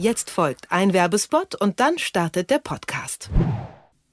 Jetzt folgt ein Werbespot und dann startet der Podcast.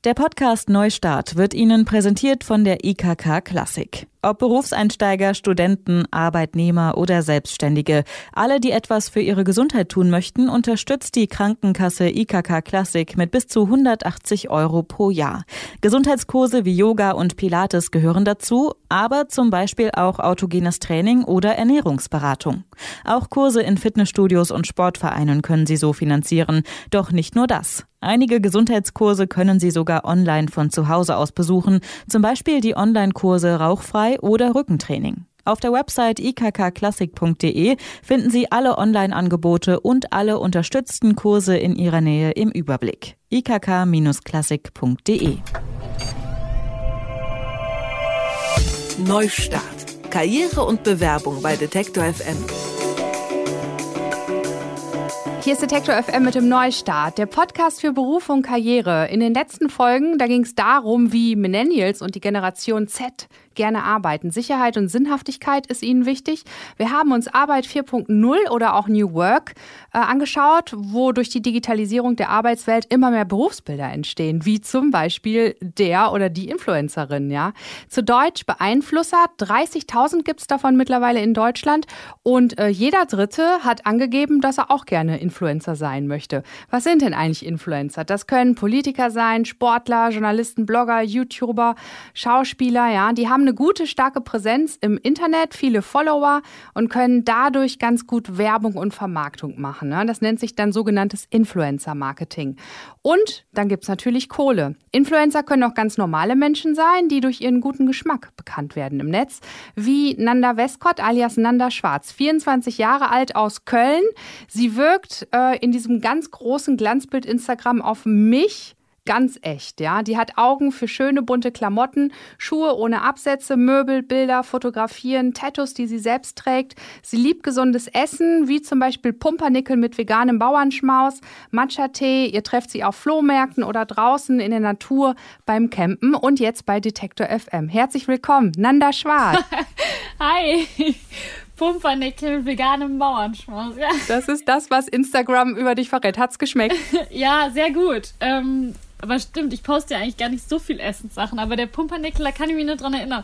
Der Podcast Neustart wird Ihnen präsentiert von der IKK Klassik. Ob Berufseinsteiger, Studenten, Arbeitnehmer oder Selbstständige, alle, die etwas für ihre Gesundheit tun möchten, unterstützt die Krankenkasse IKK Classic mit bis zu 180 Euro pro Jahr. Gesundheitskurse wie Yoga und Pilates gehören dazu, aber zum Beispiel auch autogenes Training oder Ernährungsberatung. Auch Kurse in Fitnessstudios und Sportvereinen können Sie so finanzieren. Doch nicht nur das. Einige Gesundheitskurse können Sie sogar online von zu Hause aus besuchen, zum Beispiel die Online-Kurse Rauchfrei oder Rückentraining. Auf der Website ikkklassik.de finden Sie alle Online-Angebote und alle unterstützten Kurse in Ihrer Nähe im Überblick. ikk-klassik.de Neustart. Karriere und Bewerbung bei Detektor FM. Hier ist Detektor FM mit dem Neustart, der Podcast für Beruf und Karriere. In den letzten Folgen, da ging es darum, wie Millennials und die Generation Z gerne arbeiten. Sicherheit und Sinnhaftigkeit ist ihnen wichtig. Wir haben uns Arbeit 4.0 oder auch New Work äh, angeschaut, wo durch die Digitalisierung der Arbeitswelt immer mehr Berufsbilder entstehen, wie zum Beispiel der oder die Influencerin. Ja, zu Deutsch Beeinflusser. 30.000 gibt es davon mittlerweile in Deutschland und äh, jeder Dritte hat angegeben, dass er auch gerne Influencer sein möchte. Was sind denn eigentlich Influencer? Das können Politiker sein, Sportler, Journalisten, Blogger, YouTuber, Schauspieler. Ja, die haben eine gute, starke Präsenz im Internet, viele Follower und können dadurch ganz gut Werbung und Vermarktung machen. Ne? Das nennt sich dann sogenanntes Influencer-Marketing. Und dann gibt es natürlich Kohle. Influencer können auch ganz normale Menschen sein, die durch ihren guten Geschmack bekannt werden im Netz, wie Nanda Westcott alias Nanda Schwarz, 24 Jahre alt aus Köln. Sie wirkt äh, in diesem ganz großen Glanzbild Instagram auf mich ganz echt, ja. Die hat Augen für schöne bunte Klamotten, Schuhe ohne Absätze, Möbel, Bilder, Fotografieren, Tattoos, die sie selbst trägt. Sie liebt gesundes Essen, wie zum Beispiel Pumpernickel mit veganem Bauernschmaus, Matcha-Tee. Ihr trefft sie auf Flohmärkten oder draußen in der Natur beim Campen und jetzt bei Detektor FM. Herzlich willkommen, Nanda Schwarz. Hi. Pumpernickel mit veganem Bauernschmaus. Ja. Das ist das, was Instagram über dich verrät. Hat's geschmeckt? ja, sehr gut. Ähm, aber stimmt, ich poste ja eigentlich gar nicht so viel Essenssachen, aber der Pumpernickel, da kann ich mich nur dran erinnern.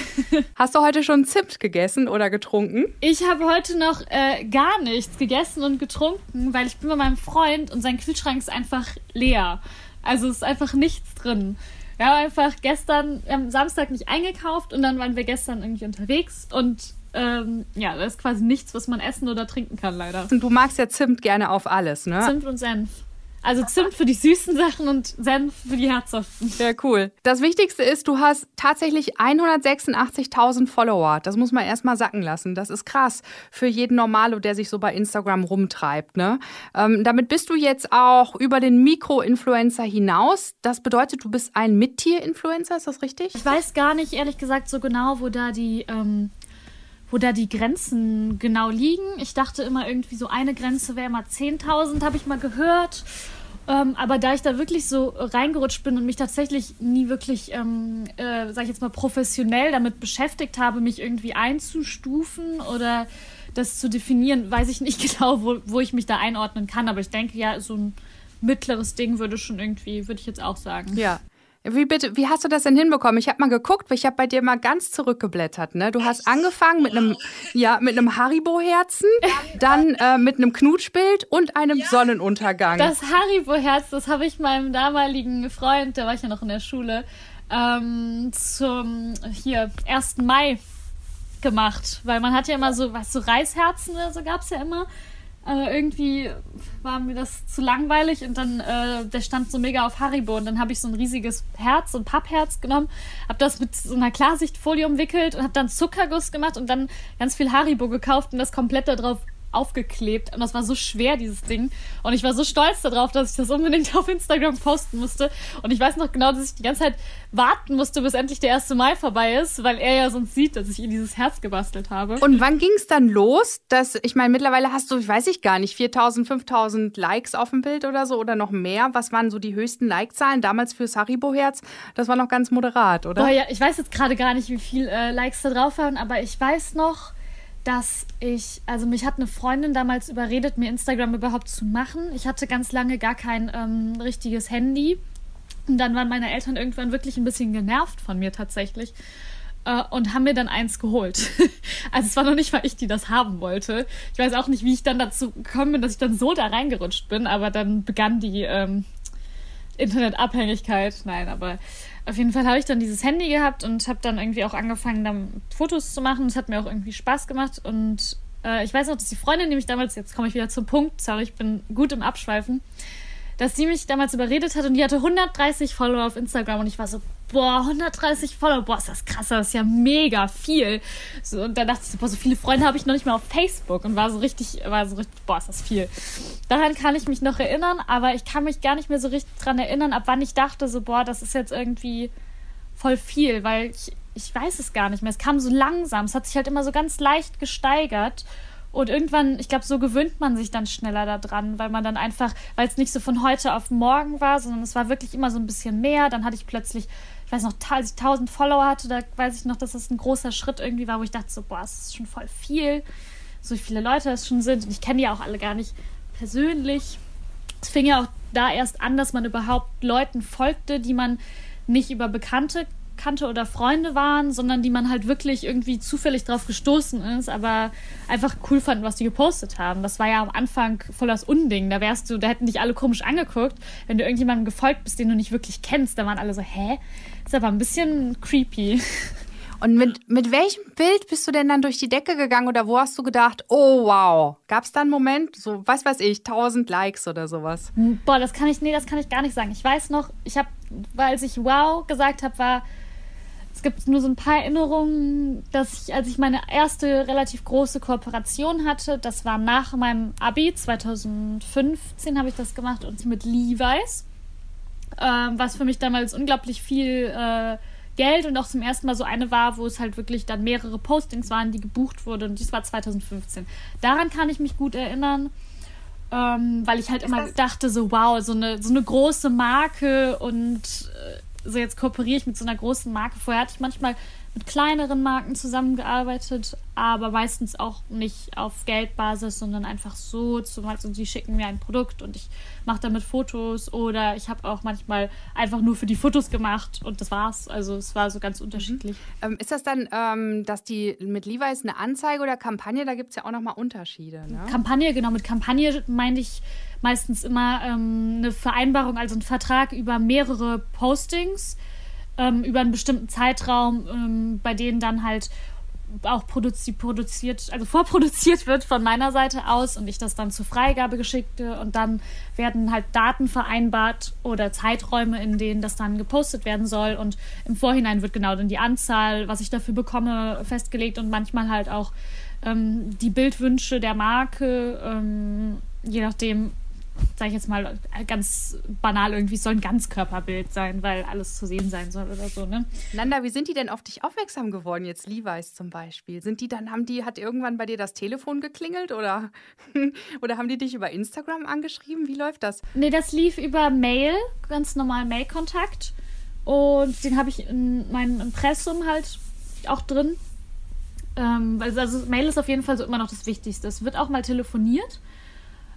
Hast du heute schon Zimt gegessen oder getrunken? Ich habe heute noch äh, gar nichts gegessen und getrunken, weil ich bin bei meinem Freund und sein Kühlschrank ist einfach leer. Also ist einfach nichts drin. Wir haben einfach gestern, wir haben Samstag nicht eingekauft und dann waren wir gestern irgendwie unterwegs und ähm, ja, das ist quasi nichts, was man essen oder trinken kann, leider. Und du magst ja Zimt gerne auf alles, ne? Zimt und Senf. Also Zimt für die süßen Sachen und Senf für die herzhaften. Ja, cool. Das Wichtigste ist, du hast tatsächlich 186.000 Follower. Das muss man erstmal sacken lassen. Das ist krass für jeden Normalo, der sich so bei Instagram rumtreibt. Ne? Ähm, damit bist du jetzt auch über den Mikro-Influencer hinaus. Das bedeutet, du bist ein Mittier-Influencer, ist das richtig? Ich weiß gar nicht, ehrlich gesagt, so genau, wo da die ähm, wo da die Grenzen genau liegen. Ich dachte immer irgendwie so eine Grenze wäre immer 10.000, habe ich mal gehört. Ähm, aber da ich da wirklich so reingerutscht bin und mich tatsächlich nie wirklich, ähm, äh, sag ich jetzt mal, professionell damit beschäftigt habe, mich irgendwie einzustufen oder das zu definieren, weiß ich nicht genau, wo, wo ich mich da einordnen kann. Aber ich denke, ja, so ein mittleres Ding würde schon irgendwie, würde ich jetzt auch sagen. Ja. Wie bitte, wie hast du das denn hinbekommen? Ich habe mal geguckt, ich habe bei dir mal ganz zurückgeblättert. Ne? Du hast angefangen mit einem, ja, mit einem Haribo-Herzen, dann äh, mit einem Knutschbild und einem ja. Sonnenuntergang. Das Haribo-Herz, das habe ich meinem damaligen Freund, der war ich ja noch in der Schule, ähm, zum hier 1. Mai gemacht, weil man hat ja immer so, was so Reisherzen oder so gab es ja immer. Aber irgendwie war mir das zu langweilig und dann, äh, der stand so mega auf Haribo und dann habe ich so ein riesiges Herz, so ein Pappherz genommen, habe das mit so einer Klarsichtfolie umwickelt und habe dann Zuckerguss gemacht und dann ganz viel Haribo gekauft und das komplett da drauf aufgeklebt. Und das war so schwer, dieses Ding. Und ich war so stolz darauf, dass ich das unbedingt auf Instagram posten musste. Und ich weiß noch genau, dass ich die ganze Zeit warten musste, bis endlich der 1. Mai vorbei ist, weil er ja sonst sieht, dass ich ihm dieses Herz gebastelt habe. Und wann ging es dann los? Dass, ich meine, mittlerweile hast du, ich weiß ich gar nicht, 4000, 5000 Likes auf dem Bild oder so oder noch mehr. Was waren so die höchsten Like-Zahlen damals fürs Haribo-Herz? Das war noch ganz moderat, oder? Oh ja, ich weiß jetzt gerade gar nicht, wie viel äh, Likes da drauf waren, aber ich weiß noch, dass ich, also mich hat eine Freundin damals überredet, mir Instagram überhaupt zu machen. Ich hatte ganz lange gar kein ähm, richtiges Handy. Und dann waren meine Eltern irgendwann wirklich ein bisschen genervt von mir tatsächlich äh, und haben mir dann eins geholt. also es war noch nicht weil ich, die das haben wollte. Ich weiß auch nicht, wie ich dann dazu gekommen bin, dass ich dann so da reingerutscht bin, aber dann begann die ähm, Internetabhängigkeit. Nein, aber auf jeden Fall habe ich dann dieses Handy gehabt und habe dann irgendwie auch angefangen, dann Fotos zu machen. Es hat mir auch irgendwie Spaß gemacht und äh, ich weiß auch, dass die Freundin, die mich damals, jetzt komme ich wieder zum Punkt, sorry, ich bin gut im Abschweifen, dass sie mich damals überredet hat und die hatte 130 Follower auf Instagram und ich war so, boah, 130 Follower, boah, ist das krass, das ist ja mega viel. So, und dann dachte ich so, boah, so viele Freunde habe ich noch nicht mal auf Facebook und war so richtig, war so richtig, boah, ist das viel. Daran kann ich mich noch erinnern, aber ich kann mich gar nicht mehr so richtig dran erinnern, ab wann ich dachte so, boah, das ist jetzt irgendwie voll viel, weil ich, ich weiß es gar nicht mehr. Es kam so langsam, es hat sich halt immer so ganz leicht gesteigert und irgendwann, ich glaube, so gewöhnt man sich dann schneller daran, weil man dann einfach, weil es nicht so von heute auf morgen war, sondern es war wirklich immer so ein bisschen mehr. Dann hatte ich plötzlich, ich weiß noch, als ich 1000 Follower hatte, da weiß ich noch, dass das ein großer Schritt irgendwie war, wo ich dachte so, boah, das ist schon voll viel. So viele Leute es schon sind. Und ich kenne die auch alle gar nicht persönlich. Es fing ja auch da erst an, dass man überhaupt Leuten folgte, die man nicht über Bekannte kannte oder Freunde waren, sondern die man halt wirklich irgendwie zufällig drauf gestoßen ist, aber einfach cool fand, was die gepostet haben. Das war ja am Anfang voll das Unding. Da wärst du, da hätten dich alle komisch angeguckt, wenn du irgendjemandem gefolgt bist, den du nicht wirklich kennst. Da waren alle so, hä? ist aber ein bisschen creepy. Und mit, mit welchem Bild bist du denn dann durch die Decke gegangen oder wo hast du gedacht, oh wow, gab es da einen Moment, so was weiß ich, 1000 Likes oder sowas? Boah, das kann ich, nee, das kann ich gar nicht sagen. Ich weiß noch, ich habe, als ich wow gesagt habe, war es gibt nur so ein paar Erinnerungen, dass ich, als ich meine erste relativ große Kooperation hatte, das war nach meinem Abi, 2015 habe ich das gemacht und mit Levi's, äh, was für mich damals unglaublich viel äh, Geld und auch zum ersten Mal so eine war, wo es halt wirklich dann mehrere Postings waren, die gebucht wurden und dies war 2015. Daran kann ich mich gut erinnern. Ähm, weil ich halt immer dachte, so wow, so eine, so eine große Marke und äh, so jetzt kooperiere ich mit so einer großen Marke. Vorher hatte ich manchmal mit kleineren Marken zusammengearbeitet, aber meistens auch nicht auf Geldbasis, sondern einfach so, zum Beispiel, sie schicken mir ein Produkt und ich mache damit Fotos oder ich habe auch manchmal einfach nur für die Fotos gemacht und das war's. Also es war so ganz unterschiedlich. Mhm. Ähm, ist das dann, ähm, dass die mit Levi's eine Anzeige oder Kampagne, da gibt es ja auch nochmal Unterschiede. Ne? Kampagne, genau, mit Kampagne meine ich meistens immer ähm, eine Vereinbarung, also ein Vertrag über mehrere Postings ähm, über einen bestimmten Zeitraum, ähm, bei denen dann halt auch produzi produziert, also vorproduziert wird von meiner Seite aus und ich das dann zur Freigabe geschickte und dann werden halt Daten vereinbart oder Zeiträume, in denen das dann gepostet werden soll. Und im Vorhinein wird genau dann die Anzahl, was ich dafür bekomme, festgelegt und manchmal halt auch ähm, die Bildwünsche der Marke, ähm, je nachdem, sage ich jetzt mal ganz banal, irgendwie soll ein Ganzkörperbild sein, weil alles zu sehen sein soll oder so, ne? Nanda, wie sind die denn auf dich aufmerksam geworden, jetzt Levi's zum Beispiel? Sind die dann, haben die, hat irgendwann bei dir das Telefon geklingelt oder, oder haben die dich über Instagram angeschrieben? Wie läuft das? Nee, das lief über Mail, ganz normal Mail-Kontakt. Und den habe ich in meinem Impressum halt auch drin. Ähm, also Mail ist auf jeden Fall so immer noch das Wichtigste. Es wird auch mal telefoniert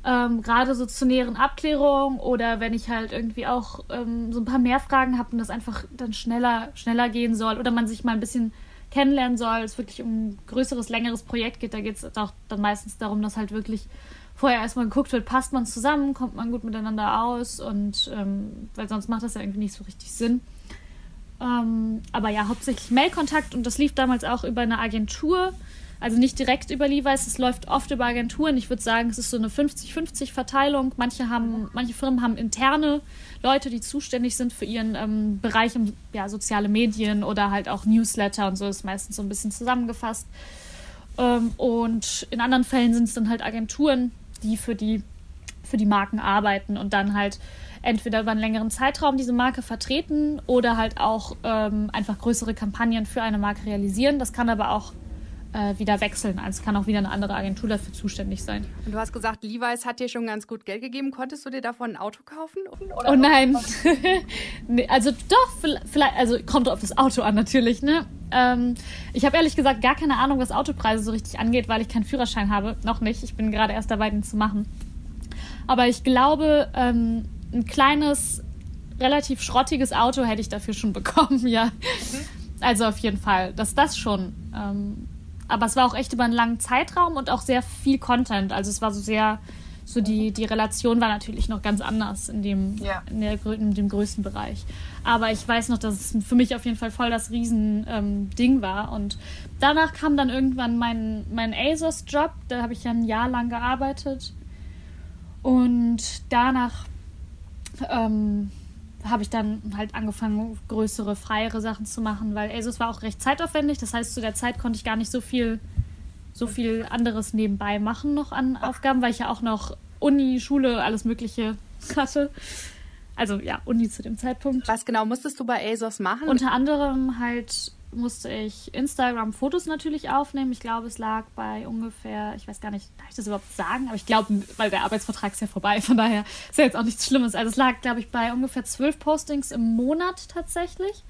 ähm, Gerade so zur näheren Abklärung oder wenn ich halt irgendwie auch ähm, so ein paar mehr Fragen habe und das einfach dann schneller, schneller gehen soll oder man sich mal ein bisschen kennenlernen soll, es wirklich um ein größeres, längeres Projekt geht, da geht es auch dann meistens darum, dass halt wirklich vorher erstmal geguckt wird, passt man zusammen, kommt man gut miteinander aus und ähm, weil sonst macht das ja irgendwie nicht so richtig Sinn. Ähm, aber ja, hauptsächlich Mailkontakt und das lief damals auch über eine Agentur also nicht direkt über Levi's, es läuft oft über Agenturen. Ich würde sagen, es ist so eine 50-50 Verteilung. Manche haben, manche Firmen haben interne Leute, die zuständig sind für ihren ähm, Bereich im, ja, soziale Medien oder halt auch Newsletter und so ist meistens so ein bisschen zusammengefasst. Ähm, und in anderen Fällen sind es dann halt Agenturen, die für die für die Marken arbeiten und dann halt entweder über einen längeren Zeitraum diese Marke vertreten oder halt auch ähm, einfach größere Kampagnen für eine Marke realisieren. Das kann aber auch äh, wieder wechseln. Also kann auch wieder eine andere Agentur dafür zuständig sein. Und du hast gesagt, Levi's hat dir schon ganz gut Geld gegeben. Konntest du dir davon ein Auto kaufen? Oder oh nein. nee, also doch, vielleicht, also kommt auf das Auto an natürlich, ne? Ähm, ich habe ehrlich gesagt gar keine Ahnung, was Autopreise so richtig angeht, weil ich keinen Führerschein habe. Noch nicht. Ich bin gerade erst dabei, den zu machen. Aber ich glaube, ähm, ein kleines, relativ schrottiges Auto hätte ich dafür schon bekommen, ja. Mhm. Also auf jeden Fall, dass das schon. Ähm, aber es war auch echt über einen langen Zeitraum und auch sehr viel Content. Also es war so sehr, so die, die Relation war natürlich noch ganz anders in dem, ja. in, der, in dem größten Bereich. Aber ich weiß noch, dass es für mich auf jeden Fall voll das Riesending ähm, war. Und danach kam dann irgendwann mein, mein ASOS-Job. Da habe ich ja ein Jahr lang gearbeitet. Und danach ähm, habe ich dann halt angefangen, größere, freiere Sachen zu machen, weil ASUS war auch recht zeitaufwendig. Das heißt, zu der Zeit konnte ich gar nicht so viel, so viel anderes nebenbei machen noch an Aufgaben, weil ich ja auch noch Uni, Schule, alles Mögliche hatte. Also ja, Uni zu dem Zeitpunkt. Was genau musstest du bei ASOS machen? Unter anderem halt musste ich Instagram-Fotos natürlich aufnehmen. Ich glaube, es lag bei ungefähr, ich weiß gar nicht, darf ich das überhaupt sagen? Aber ich glaube, weil der Arbeitsvertrag ist ja vorbei, von daher ist ja jetzt auch nichts Schlimmes. Also es lag, glaube ich, bei ungefähr zwölf Postings im Monat tatsächlich.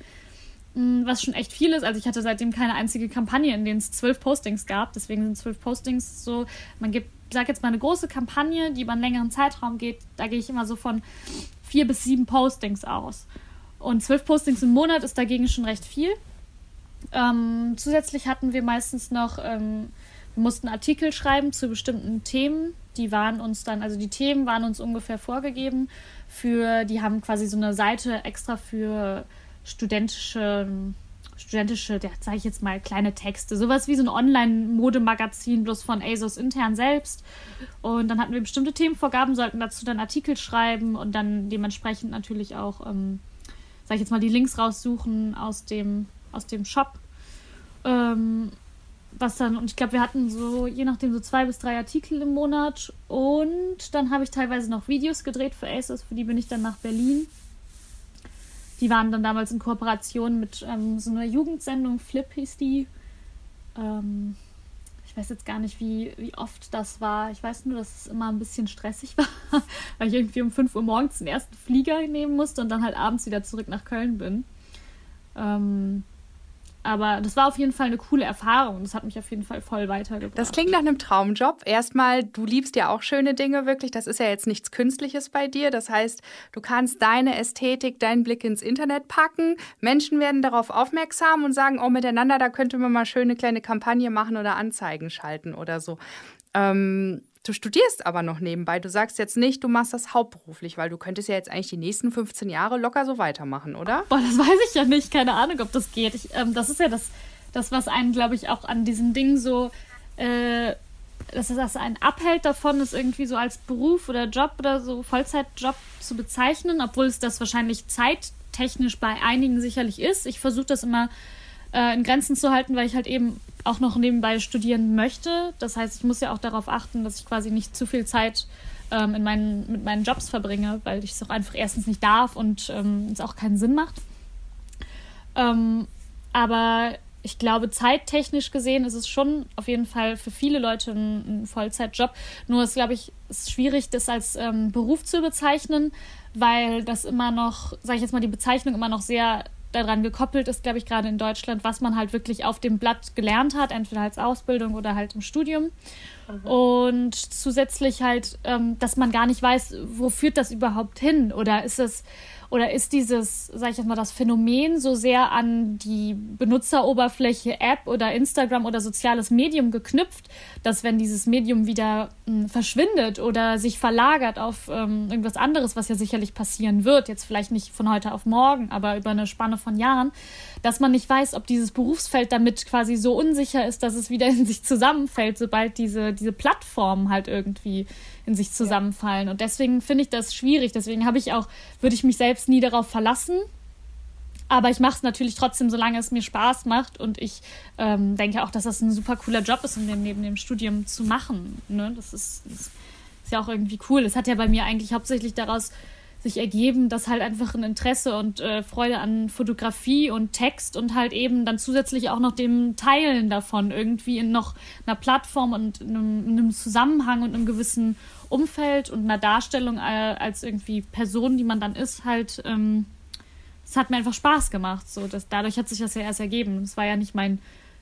Mm, was schon echt viel ist. Also ich hatte seitdem keine einzige Kampagne, in denen es zwölf Postings gab. Deswegen sind zwölf Postings so, man gibt, sag jetzt mal eine große Kampagne, die über einen längeren Zeitraum geht. Da gehe ich immer so von vier bis sieben Postings aus. Und zwölf Postings im Monat ist dagegen schon recht viel. Ähm, zusätzlich hatten wir meistens noch, ähm, wir mussten Artikel schreiben zu bestimmten Themen. Die waren uns dann, also die Themen waren uns ungefähr vorgegeben. Für, die haben quasi so eine Seite extra für studentische, studentische, ja, sage ich jetzt mal, kleine Texte. Sowas wie so ein Online-Modemagazin, bloß von ASOS intern selbst. Und dann hatten wir bestimmte Themenvorgaben, sollten dazu dann Artikel schreiben und dann dementsprechend natürlich auch, ähm, sage ich jetzt mal, die Links raussuchen aus dem aus dem Shop. Ähm, was dann, und ich glaube, wir hatten so, je nachdem, so zwei bis drei Artikel im Monat. Und dann habe ich teilweise noch Videos gedreht für ASOS, für die bin ich dann nach Berlin. Die waren dann damals in Kooperation mit ähm, so einer Jugendsendung, Flip hieß die. Ähm, ich weiß jetzt gar nicht, wie, wie oft das war. Ich weiß nur, dass es immer ein bisschen stressig war, weil ich irgendwie um 5 Uhr morgens den ersten Flieger nehmen musste und dann halt abends wieder zurück nach Köln bin. Ähm, aber das war auf jeden Fall eine coole Erfahrung. Das hat mich auf jeden Fall voll weitergebracht. Das klingt nach einem Traumjob. Erstmal, du liebst ja auch schöne Dinge wirklich. Das ist ja jetzt nichts Künstliches bei dir. Das heißt, du kannst deine Ästhetik, deinen Blick ins Internet packen. Menschen werden darauf aufmerksam und sagen, oh, miteinander, da könnte man mal schöne kleine Kampagne machen oder Anzeigen schalten oder so. Ähm, Du studierst aber noch nebenbei. Du sagst jetzt nicht, du machst das hauptberuflich, weil du könntest ja jetzt eigentlich die nächsten 15 Jahre locker so weitermachen, oder? Boah, das weiß ich ja nicht. Keine Ahnung, ob das geht. Ich, ähm, das ist ja das, das was einen, glaube ich, auch an diesen Dingen so, äh, dass das einen abhält davon, es irgendwie so als Beruf oder Job oder so Vollzeitjob zu bezeichnen, obwohl es das wahrscheinlich zeittechnisch bei einigen sicherlich ist. Ich versuche das immer äh, in Grenzen zu halten, weil ich halt eben auch noch nebenbei studieren möchte. Das heißt, ich muss ja auch darauf achten, dass ich quasi nicht zu viel Zeit ähm, in meinen, mit meinen Jobs verbringe, weil ich es auch einfach erstens nicht darf und ähm, es auch keinen Sinn macht. Ähm, aber ich glaube, zeittechnisch gesehen ist es schon auf jeden Fall für viele Leute ein, ein Vollzeitjob. Nur ist, glaube ich, ist schwierig, das als ähm, Beruf zu bezeichnen, weil das immer noch, sage ich jetzt mal, die Bezeichnung immer noch sehr daran gekoppelt ist, glaube ich, gerade in Deutschland, was man halt wirklich auf dem Blatt gelernt hat, entweder als Ausbildung oder halt im Studium. Mhm. Und zusätzlich halt, ähm, dass man gar nicht weiß, wo führt das überhaupt hin? Oder ist es oder ist dieses, sag ich jetzt mal, das Phänomen so sehr an die Benutzeroberfläche App oder Instagram oder soziales Medium geknüpft, dass wenn dieses Medium wieder mh, hm, verschwindet oder sich verlagert auf ähm, irgendwas anderes, was ja sicherlich passieren wird, jetzt vielleicht nicht von heute auf morgen, aber über eine Spanne von Jahren, dass man nicht weiß, ob dieses Berufsfeld damit quasi so unsicher ist, dass es wieder in sich zusammenfällt, sobald diese, diese Plattformen halt irgendwie in sich zusammenfallen. Und deswegen finde ich das schwierig. Deswegen habe ich auch, würde ich mich selbst nie darauf verlassen. Aber ich mache es natürlich trotzdem, solange es mir Spaß macht. Und ich ähm, denke auch, dass das ein super cooler Job ist, um den neben dem Studium zu machen. Ne? Das, ist, das ist ja auch irgendwie cool. Es hat ja bei mir eigentlich hauptsächlich daraus sich ergeben, dass halt einfach ein Interesse und äh, Freude an Fotografie und Text und halt eben dann zusätzlich auch noch dem Teilen davon irgendwie in noch einer Plattform und in einem, in einem Zusammenhang und einem gewissen Umfeld und einer Darstellung äh, als irgendwie Person, die man dann ist, halt, ähm, es hat mir einfach Spaß gemacht. So, dass, dadurch hat sich das ja erst ergeben. Es war ja nicht mein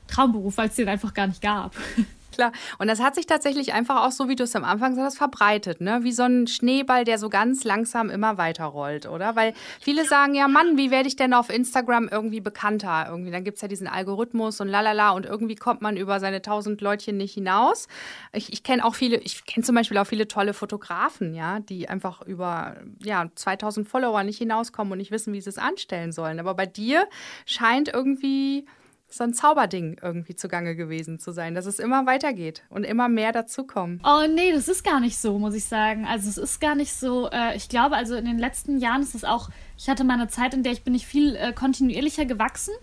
Traumberuf, weil es den einfach gar nicht gab. Klar. Und das hat sich tatsächlich einfach auch so, wie du es am Anfang sagst, verbreitet, ne? Wie so ein Schneeball, der so ganz langsam immer weiter rollt, oder? Weil viele sagen ja, Mann, wie werde ich denn auf Instagram irgendwie bekannter? Irgendwie, dann gibt es ja diesen Algorithmus und lalala und irgendwie kommt man über seine tausend Leutchen nicht hinaus. Ich, ich kenne auch viele, ich kenne zum Beispiel auch viele tolle Fotografen, ja, die einfach über ja, 2000 Follower nicht hinauskommen und nicht wissen, wie sie es anstellen sollen. Aber bei dir scheint irgendwie so ein Zauberding irgendwie zugange gewesen zu sein, dass es immer weitergeht und immer mehr dazukommen. Oh nee, das ist gar nicht so, muss ich sagen. Also es ist gar nicht so. Äh, ich glaube, also in den letzten Jahren ist es auch, ich hatte mal eine Zeit, in der ich bin ich viel äh, kontinuierlicher gewachsen.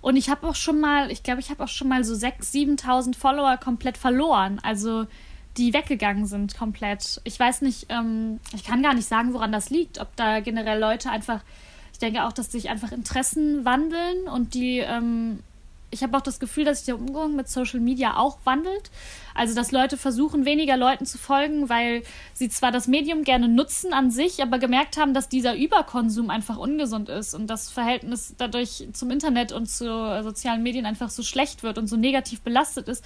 Und ich habe auch schon mal, ich glaube, ich habe auch schon mal so 6.000, 7.000 Follower komplett verloren. Also die weggegangen sind komplett. Ich weiß nicht, ähm, ich kann gar nicht sagen, woran das liegt. Ob da generell Leute einfach, ich denke auch, dass sich einfach Interessen wandeln und die ähm, ich habe auch das Gefühl, dass sich der Umgang mit Social Media auch wandelt. Also, dass Leute versuchen, weniger Leuten zu folgen, weil sie zwar das Medium gerne nutzen an sich, aber gemerkt haben, dass dieser Überkonsum einfach ungesund ist und das Verhältnis dadurch zum Internet und zu sozialen Medien einfach so schlecht wird und so negativ belastet ist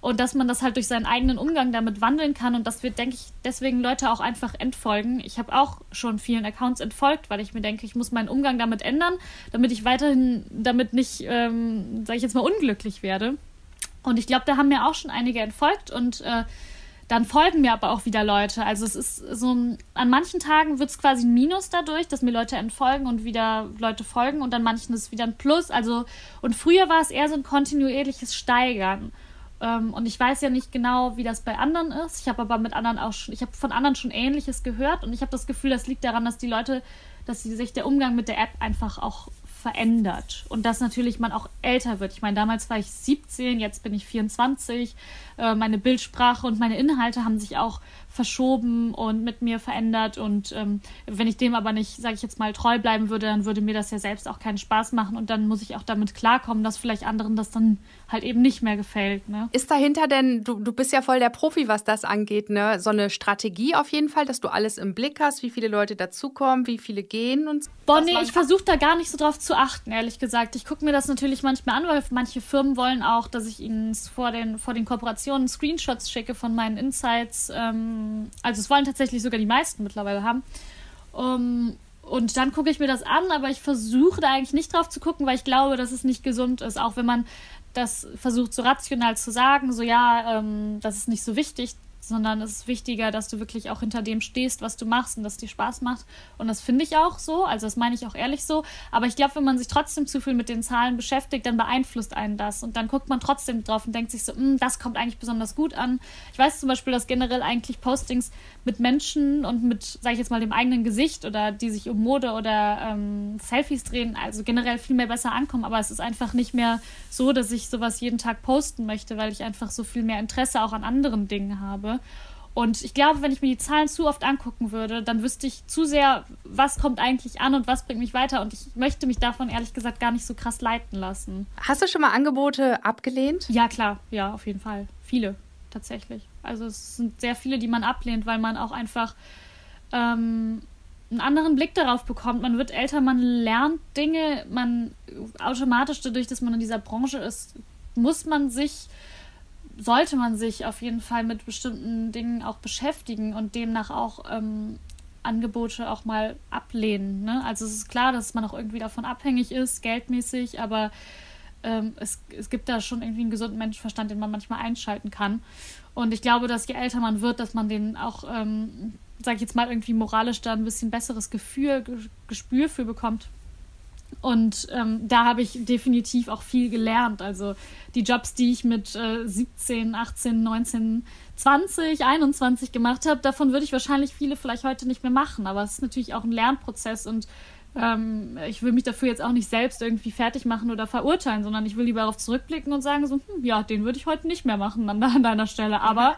und dass man das halt durch seinen eigenen Umgang damit wandeln kann und dass wir, denke ich, deswegen Leute auch einfach entfolgen. Ich habe auch schon vielen Accounts entfolgt, weil ich mir denke, ich muss meinen Umgang damit ändern, damit ich weiterhin damit nicht, ähm, sage ich jetzt mal, unglücklich werde. Und ich glaube, da haben mir auch schon einige entfolgt und äh, dann folgen mir aber auch wieder Leute. Also es ist so, an manchen Tagen wird es quasi ein Minus dadurch, dass mir Leute entfolgen und wieder Leute folgen und an manchen ist es wieder ein Plus. Also, und früher war es eher so ein kontinuierliches Steigern. Ähm, und ich weiß ja nicht genau, wie das bei anderen ist. Ich habe aber mit anderen auch schon, ich habe von anderen schon Ähnliches gehört und ich habe das Gefühl, das liegt daran, dass die Leute, dass sie sich der Umgang mit der App einfach auch verändert und dass natürlich man auch älter wird. Ich meine, damals war ich 17, jetzt bin ich 24. Äh, meine Bildsprache und meine Inhalte haben sich auch verschoben und mit mir verändert. Und ähm, wenn ich dem aber nicht, sage ich jetzt mal, treu bleiben würde, dann würde mir das ja selbst auch keinen Spaß machen. Und dann muss ich auch damit klarkommen, dass vielleicht anderen das dann halt eben nicht mehr gefällt. Ne? Ist dahinter denn, du, du bist ja voll der Profi, was das angeht, ne? So eine Strategie auf jeden Fall, dass du alles im Blick hast, wie viele Leute dazukommen, wie viele gehen und so. Boah, nee, ich versuche da gar nicht so drauf zu achten, ehrlich gesagt. Ich gucke mir das natürlich manchmal an, weil manche Firmen wollen auch, dass ich ihnen vor den, vor den Kooperationen Screenshots schicke von meinen Insights. Ähm, also es wollen tatsächlich sogar die meisten mittlerweile haben. Um, und dann gucke ich mir das an, aber ich versuche da eigentlich nicht drauf zu gucken, weil ich glaube, dass es nicht gesund ist. Auch wenn man das versucht so rational zu sagen, so ja, ähm, das ist nicht so wichtig sondern es ist wichtiger, dass du wirklich auch hinter dem stehst, was du machst und dass es dir Spaß macht. Und das finde ich auch so, also das meine ich auch ehrlich so. Aber ich glaube, wenn man sich trotzdem zu viel mit den Zahlen beschäftigt, dann beeinflusst einen das. Und dann guckt man trotzdem drauf und denkt sich so, hm, das kommt eigentlich besonders gut an. Ich weiß zum Beispiel, dass generell eigentlich Postings mit Menschen und mit, sage ich jetzt mal, dem eigenen Gesicht oder die sich um Mode oder ähm, Selfies drehen, also generell viel mehr besser ankommen. Aber es ist einfach nicht mehr so, dass ich sowas jeden Tag posten möchte, weil ich einfach so viel mehr Interesse auch an anderen Dingen habe. Und ich glaube, wenn ich mir die Zahlen zu oft angucken würde, dann wüsste ich zu sehr, was kommt eigentlich an und was bringt mich weiter. Und ich möchte mich davon ehrlich gesagt gar nicht so krass leiten lassen. Hast du schon mal Angebote abgelehnt? Ja, klar. Ja, auf jeden Fall. Viele, tatsächlich. Also es sind sehr viele, die man ablehnt, weil man auch einfach ähm, einen anderen Blick darauf bekommt. Man wird älter, man lernt Dinge, man automatisch dadurch, dass man in dieser Branche ist, muss man sich sollte man sich auf jeden Fall mit bestimmten Dingen auch beschäftigen und demnach auch ähm, Angebote auch mal ablehnen. Ne? Also es ist klar, dass man auch irgendwie davon abhängig ist, geldmäßig, aber ähm, es, es gibt da schon irgendwie einen gesunden Menschenverstand, den man manchmal einschalten kann. Und ich glaube, dass je älter man wird, dass man den auch, ähm, sag ich jetzt mal, irgendwie moralisch da ein bisschen besseres Gefühl, Gespür für bekommt. Und ähm, da habe ich definitiv auch viel gelernt. Also die Jobs, die ich mit äh, 17, 18, 19, 20, 21 gemacht habe, davon würde ich wahrscheinlich viele vielleicht heute nicht mehr machen. Aber es ist natürlich auch ein Lernprozess und ähm, ich will mich dafür jetzt auch nicht selbst irgendwie fertig machen oder verurteilen, sondern ich will lieber darauf zurückblicken und sagen so, hm, ja, den würde ich heute nicht mehr machen an, an deiner Stelle. Aber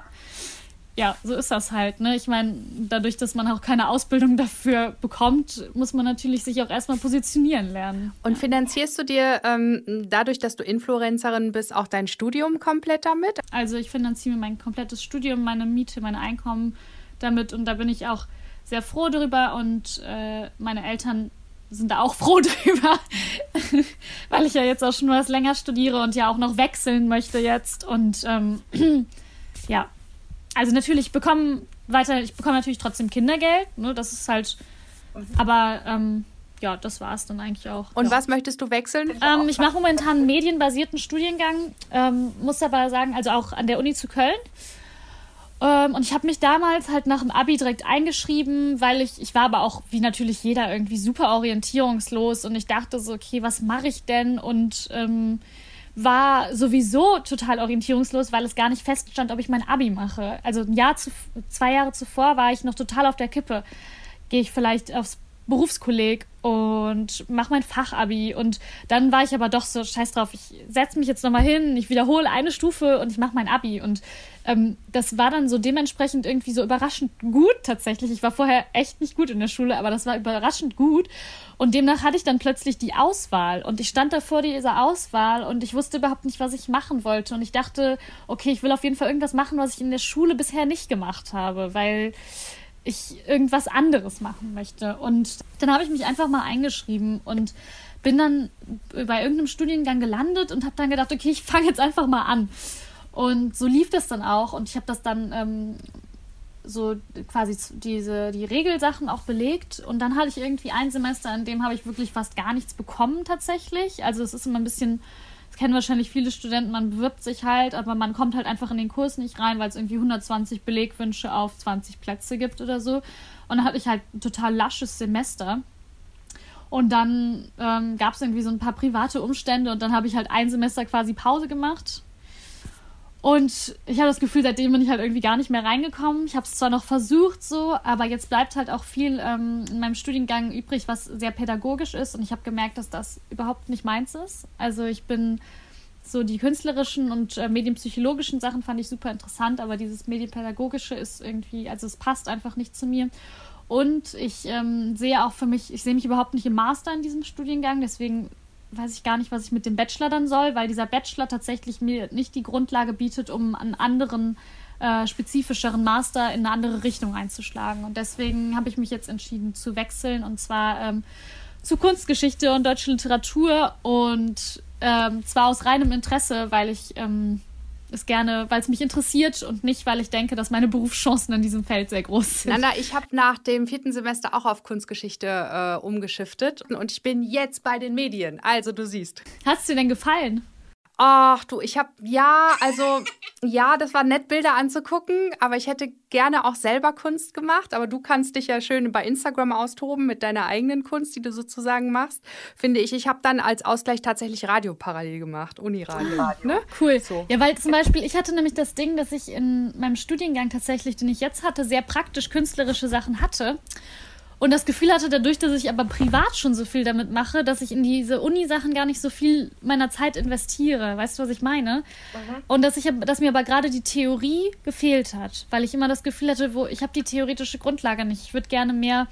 ja, so ist das halt. Ne? Ich meine, dadurch, dass man auch keine Ausbildung dafür bekommt, muss man natürlich sich auch erstmal positionieren lernen. Und finanzierst du dir ähm, dadurch, dass du Influencerin bist, auch dein Studium komplett damit? Also ich finanziere mein komplettes Studium, meine Miete, mein Einkommen damit und da bin ich auch sehr froh drüber und äh, meine Eltern sind da auch froh drüber, weil ich ja jetzt auch schon was länger studiere und ja auch noch wechseln möchte jetzt und ähm, ja, also natürlich bekommen weiter, ich bekomme natürlich trotzdem Kindergeld, ne, das ist halt, aber ähm, ja, das war es dann eigentlich auch. Und ja. was möchtest du wechseln? Ähm, ich mache momentan einen medienbasierten Studiengang, ähm, muss aber sagen, also auch an der Uni zu Köln. Ähm, und ich habe mich damals halt nach dem Abi direkt eingeschrieben, weil ich, ich war aber auch, wie natürlich jeder, irgendwie super orientierungslos und ich dachte so, okay, was mache ich denn? Und ähm, war sowieso total orientierungslos, weil es gar nicht feststand, ob ich mein Abi mache. Also ein Jahr zu, zwei Jahre zuvor war ich noch total auf der Kippe. Gehe ich vielleicht aufs Berufskolleg und mache mein Fachabi. Und dann war ich aber doch so, scheiß drauf, ich setze mich jetzt nochmal hin, ich wiederhole eine Stufe und ich mache mein Abi. Und ähm, das war dann so dementsprechend irgendwie so überraschend gut tatsächlich. Ich war vorher echt nicht gut in der Schule, aber das war überraschend gut. Und demnach hatte ich dann plötzlich die Auswahl. Und ich stand da vor dieser Auswahl und ich wusste überhaupt nicht, was ich machen wollte. Und ich dachte, okay, ich will auf jeden Fall irgendwas machen, was ich in der Schule bisher nicht gemacht habe, weil ich irgendwas anderes machen möchte. Und dann habe ich mich einfach mal eingeschrieben und bin dann bei irgendeinem Studiengang gelandet und habe dann gedacht, okay, ich fange jetzt einfach mal an. Und so lief das dann auch und ich habe das dann ähm, so quasi diese die Regelsachen auch belegt und dann hatte ich irgendwie ein Semester, in dem habe ich wirklich fast gar nichts bekommen tatsächlich. Also es ist immer ein bisschen das kennen wahrscheinlich viele Studenten, man bewirbt sich halt, aber man kommt halt einfach in den Kurs nicht rein, weil es irgendwie 120 Belegwünsche auf 20 Plätze gibt oder so. Und dann hatte ich halt ein total lasches Semester. Und dann ähm, gab es irgendwie so ein paar private Umstände und dann habe ich halt ein Semester quasi Pause gemacht und ich habe das Gefühl, seitdem bin ich halt irgendwie gar nicht mehr reingekommen. Ich habe es zwar noch versucht so, aber jetzt bleibt halt auch viel ähm, in meinem Studiengang übrig, was sehr pädagogisch ist. Und ich habe gemerkt, dass das überhaupt nicht meins ist. Also ich bin so die künstlerischen und äh, medienpsychologischen Sachen fand ich super interessant, aber dieses medienpädagogische ist irgendwie, also es passt einfach nicht zu mir. Und ich ähm, sehe auch für mich, ich sehe mich überhaupt nicht im Master in diesem Studiengang, deswegen weiß ich gar nicht, was ich mit dem Bachelor dann soll, weil dieser Bachelor tatsächlich mir nicht die Grundlage bietet, um einen anderen, äh, spezifischeren Master in eine andere Richtung einzuschlagen. Und deswegen habe ich mich jetzt entschieden zu wechseln und zwar ähm, zu Kunstgeschichte und deutsche Literatur und ähm, zwar aus reinem Interesse, weil ich ähm, es gerne, weil es mich interessiert und nicht, weil ich denke, dass meine Berufschancen in diesem Feld sehr groß sind. Nana, ich habe nach dem vierten Semester auch auf Kunstgeschichte äh, umgeschiftet und ich bin jetzt bei den Medien. Also du siehst. Hat es dir denn gefallen? Ach du, ich habe ja, also ja, das war nett, Bilder anzugucken, aber ich hätte gerne auch selber Kunst gemacht. Aber du kannst dich ja schön bei Instagram austoben mit deiner eigenen Kunst, die du sozusagen machst. Finde ich. Ich habe dann als Ausgleich tatsächlich Radio parallel gemacht, Uniradio. Ah, ne? Cool. So. Ja, weil zum Beispiel, ich hatte nämlich das Ding, dass ich in meinem Studiengang tatsächlich, den ich jetzt hatte, sehr praktisch künstlerische Sachen hatte und das Gefühl hatte dadurch, dass ich aber privat schon so viel damit mache, dass ich in diese Uni-Sachen gar nicht so viel meiner Zeit investiere. Weißt du, was ich meine? Mhm. Und dass ich, dass mir aber gerade die Theorie gefehlt hat, weil ich immer das Gefühl hatte, wo ich habe die theoretische Grundlage nicht. Ich würde gerne mehr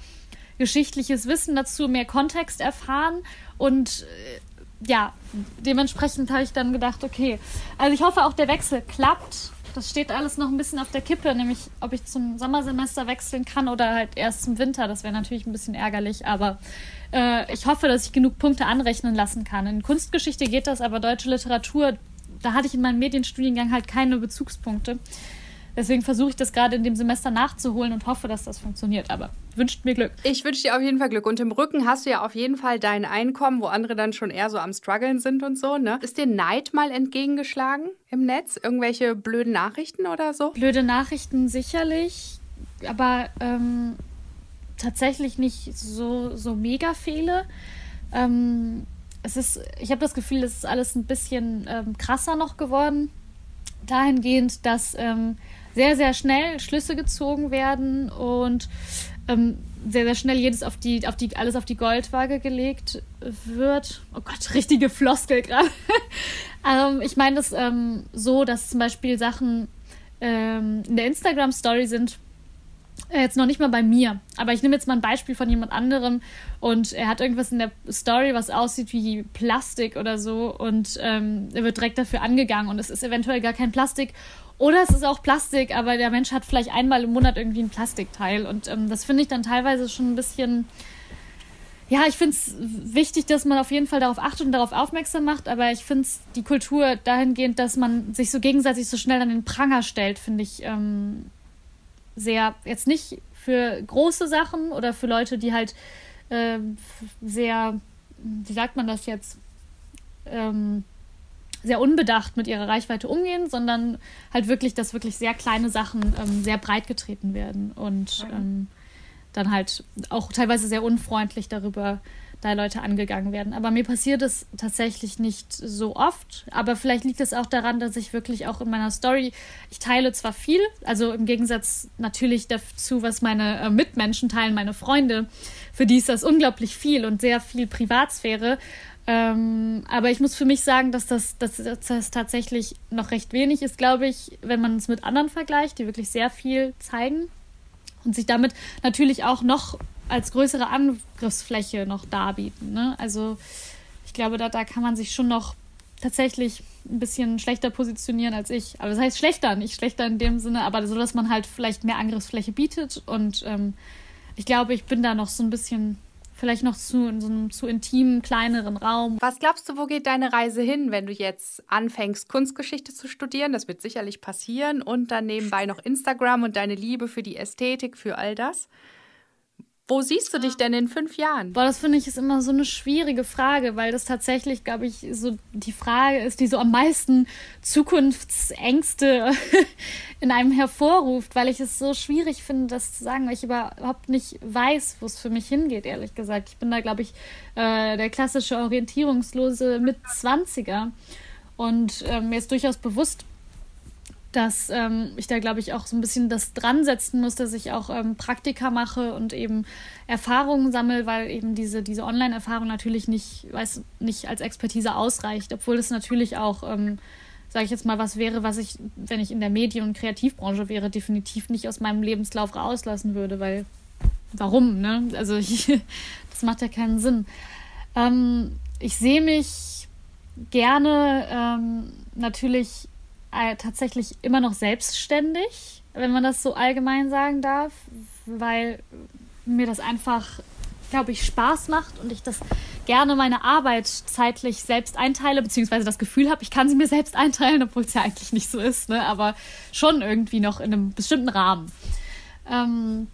geschichtliches Wissen dazu, mehr Kontext erfahren und äh, ja, dementsprechend habe ich dann gedacht, okay, also ich hoffe auch der Wechsel klappt das steht alles noch ein bisschen auf der Kippe, nämlich ob ich zum Sommersemester wechseln kann oder halt erst zum Winter. Das wäre natürlich ein bisschen ärgerlich, aber äh, ich hoffe, dass ich genug Punkte anrechnen lassen kann. In Kunstgeschichte geht das, aber deutsche Literatur, da hatte ich in meinem Medienstudiengang halt keine Bezugspunkte. Deswegen versuche ich das gerade in dem Semester nachzuholen und hoffe, dass das funktioniert. Aber wünscht mir Glück. Ich wünsche dir auf jeden Fall Glück. Und im Rücken hast du ja auf jeden Fall dein Einkommen, wo andere dann schon eher so am struggeln sind und so. Ne? Ist dir Neid mal entgegengeschlagen im Netz? Irgendwelche blöden Nachrichten oder so? Blöde Nachrichten sicherlich, aber ähm, tatsächlich nicht so, so mega viele. Ähm, es ist, ich habe das Gefühl, es ist alles ein bisschen ähm, krasser noch geworden. Dahingehend, dass ähm, sehr, sehr schnell Schlüsse gezogen werden und ähm, sehr, sehr schnell jedes auf die, auf die, alles auf die Goldwaage gelegt wird. Oh Gott, richtige Floskel gerade. ähm, ich meine das ähm, so, dass zum Beispiel Sachen ähm, in der Instagram-Story sind, äh, jetzt noch nicht mal bei mir, aber ich nehme jetzt mal ein Beispiel von jemand anderem und er hat irgendwas in der Story, was aussieht wie Plastik oder so und ähm, er wird direkt dafür angegangen und es ist eventuell gar kein Plastik oder es ist auch Plastik, aber der Mensch hat vielleicht einmal im Monat irgendwie ein Plastikteil. Und ähm, das finde ich dann teilweise schon ein bisschen ja, ich finde es wichtig, dass man auf jeden Fall darauf achtet und darauf aufmerksam macht, aber ich finde es die Kultur dahingehend, dass man sich so gegenseitig so schnell an den Pranger stellt, finde ich ähm, sehr, jetzt nicht für große Sachen oder für Leute, die halt äh, sehr, wie sagt man das jetzt, ähm, sehr unbedacht mit ihrer Reichweite umgehen, sondern halt wirklich, dass wirklich sehr kleine Sachen ähm, sehr breit getreten werden und ähm, dann halt auch teilweise sehr unfreundlich darüber da Leute angegangen werden. Aber mir passiert es tatsächlich nicht so oft. Aber vielleicht liegt es auch daran, dass ich wirklich auch in meiner Story, ich teile zwar viel, also im Gegensatz natürlich dazu, was meine äh, Mitmenschen teilen, meine Freunde, für die ist das unglaublich viel und sehr viel Privatsphäre. Ähm, aber ich muss für mich sagen, dass das, dass das tatsächlich noch recht wenig ist, glaube ich, wenn man es mit anderen vergleicht, die wirklich sehr viel zeigen und sich damit natürlich auch noch als größere Angriffsfläche noch darbieten. Ne? Also ich glaube, da, da kann man sich schon noch tatsächlich ein bisschen schlechter positionieren als ich. Aber das heißt schlechter, nicht schlechter in dem Sinne, aber so, dass man halt vielleicht mehr Angriffsfläche bietet. Und ähm, ich glaube, ich bin da noch so ein bisschen, vielleicht noch zu, in so einem zu intimen, kleineren Raum. Was glaubst du, wo geht deine Reise hin, wenn du jetzt anfängst, Kunstgeschichte zu studieren? Das wird sicherlich passieren. Und dann nebenbei noch Instagram und deine Liebe für die Ästhetik, für all das. Wo siehst du dich denn in fünf Jahren? Boah, das finde ich ist immer so eine schwierige Frage, weil das tatsächlich, glaube ich, so die Frage ist, die so am meisten Zukunftsängste in einem hervorruft, weil ich es so schwierig finde, das zu sagen, weil ich überhaupt nicht weiß, wo es für mich hingeht, ehrlich gesagt. Ich bin da, glaube ich, äh, der klassische orientierungslose Mitzwanziger und äh, mir ist durchaus bewusst, dass ähm, ich da, glaube ich, auch so ein bisschen das dran setzen muss, dass ich auch ähm, Praktika mache und eben Erfahrungen sammle, weil eben diese, diese Online-Erfahrung natürlich nicht, weiß, nicht als Expertise ausreicht, obwohl es natürlich auch, ähm, sage ich jetzt mal, was wäre, was ich, wenn ich in der Medien- und Kreativbranche wäre, definitiv nicht aus meinem Lebenslauf rauslassen würde, weil warum, ne? Also ich, das macht ja keinen Sinn. Ähm, ich sehe mich gerne ähm, natürlich äh, tatsächlich immer noch selbstständig, wenn man das so allgemein sagen darf, weil mir das einfach, glaube ich, Spaß macht und ich das gerne meine Arbeit zeitlich selbst einteile, beziehungsweise das Gefühl habe, ich kann sie mir selbst einteilen, obwohl es ja eigentlich nicht so ist, ne? aber schon irgendwie noch in einem bestimmten Rahmen. Ähm,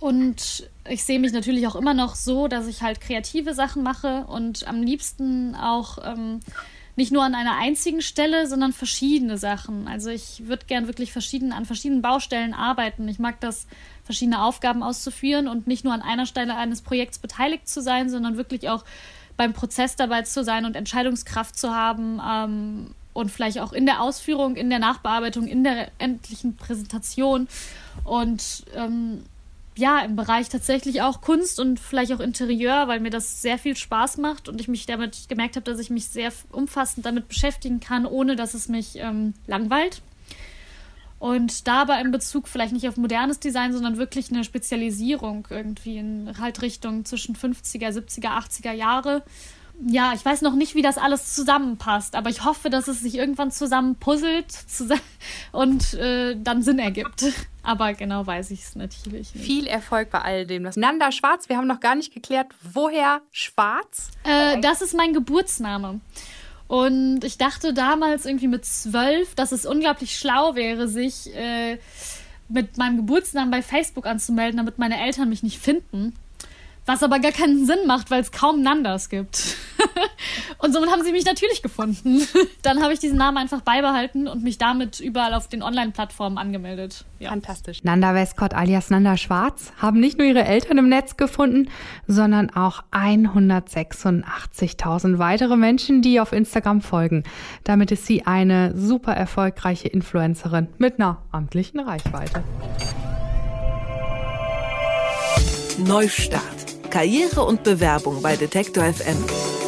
und ich sehe mich natürlich auch immer noch so, dass ich halt kreative Sachen mache und am liebsten auch ähm, nicht nur an einer einzigen Stelle, sondern verschiedene Sachen. Also ich würde gern wirklich verschieden, an verschiedenen Baustellen arbeiten. Ich mag das, verschiedene Aufgaben auszuführen und nicht nur an einer Stelle eines Projekts beteiligt zu sein, sondern wirklich auch beim Prozess dabei zu sein und Entscheidungskraft zu haben ähm, und vielleicht auch in der Ausführung, in der Nachbearbeitung, in der endlichen Präsentation. Und ähm, ja, im Bereich tatsächlich auch Kunst und vielleicht auch Interieur, weil mir das sehr viel Spaß macht und ich mich damit gemerkt habe, dass ich mich sehr umfassend damit beschäftigen kann, ohne dass es mich ähm, langweilt. Und da aber in Bezug vielleicht nicht auf modernes Design, sondern wirklich eine Spezialisierung irgendwie in halt Richtung zwischen 50er, 70er, 80er Jahre ja, ich weiß noch nicht, wie das alles zusammenpasst, aber ich hoffe, dass es sich irgendwann zusammen puzzelt zusammen und äh, dann Sinn ergibt. Aber genau weiß ich es natürlich nicht. Viel Erfolg bei all dem. Das Nanda Schwarz, wir haben noch gar nicht geklärt, woher Schwarz? Äh, das ist mein Geburtsname. Und ich dachte damals irgendwie mit zwölf, dass es unglaublich schlau wäre, sich äh, mit meinem Geburtsnamen bei Facebook anzumelden, damit meine Eltern mich nicht finden. Was aber gar keinen Sinn macht, weil es kaum Nandas gibt. und somit haben sie mich natürlich gefunden. Dann habe ich diesen Namen einfach beibehalten und mich damit überall auf den Online-Plattformen angemeldet. Ja. Fantastisch. Nanda Westcott alias Nanda Schwarz haben nicht nur ihre Eltern im Netz gefunden, sondern auch 186.000 weitere Menschen, die auf Instagram folgen. Damit ist sie eine super erfolgreiche Influencerin mit einer amtlichen Reichweite. Neustart. Karriere und Bewerbung bei Detektor FM.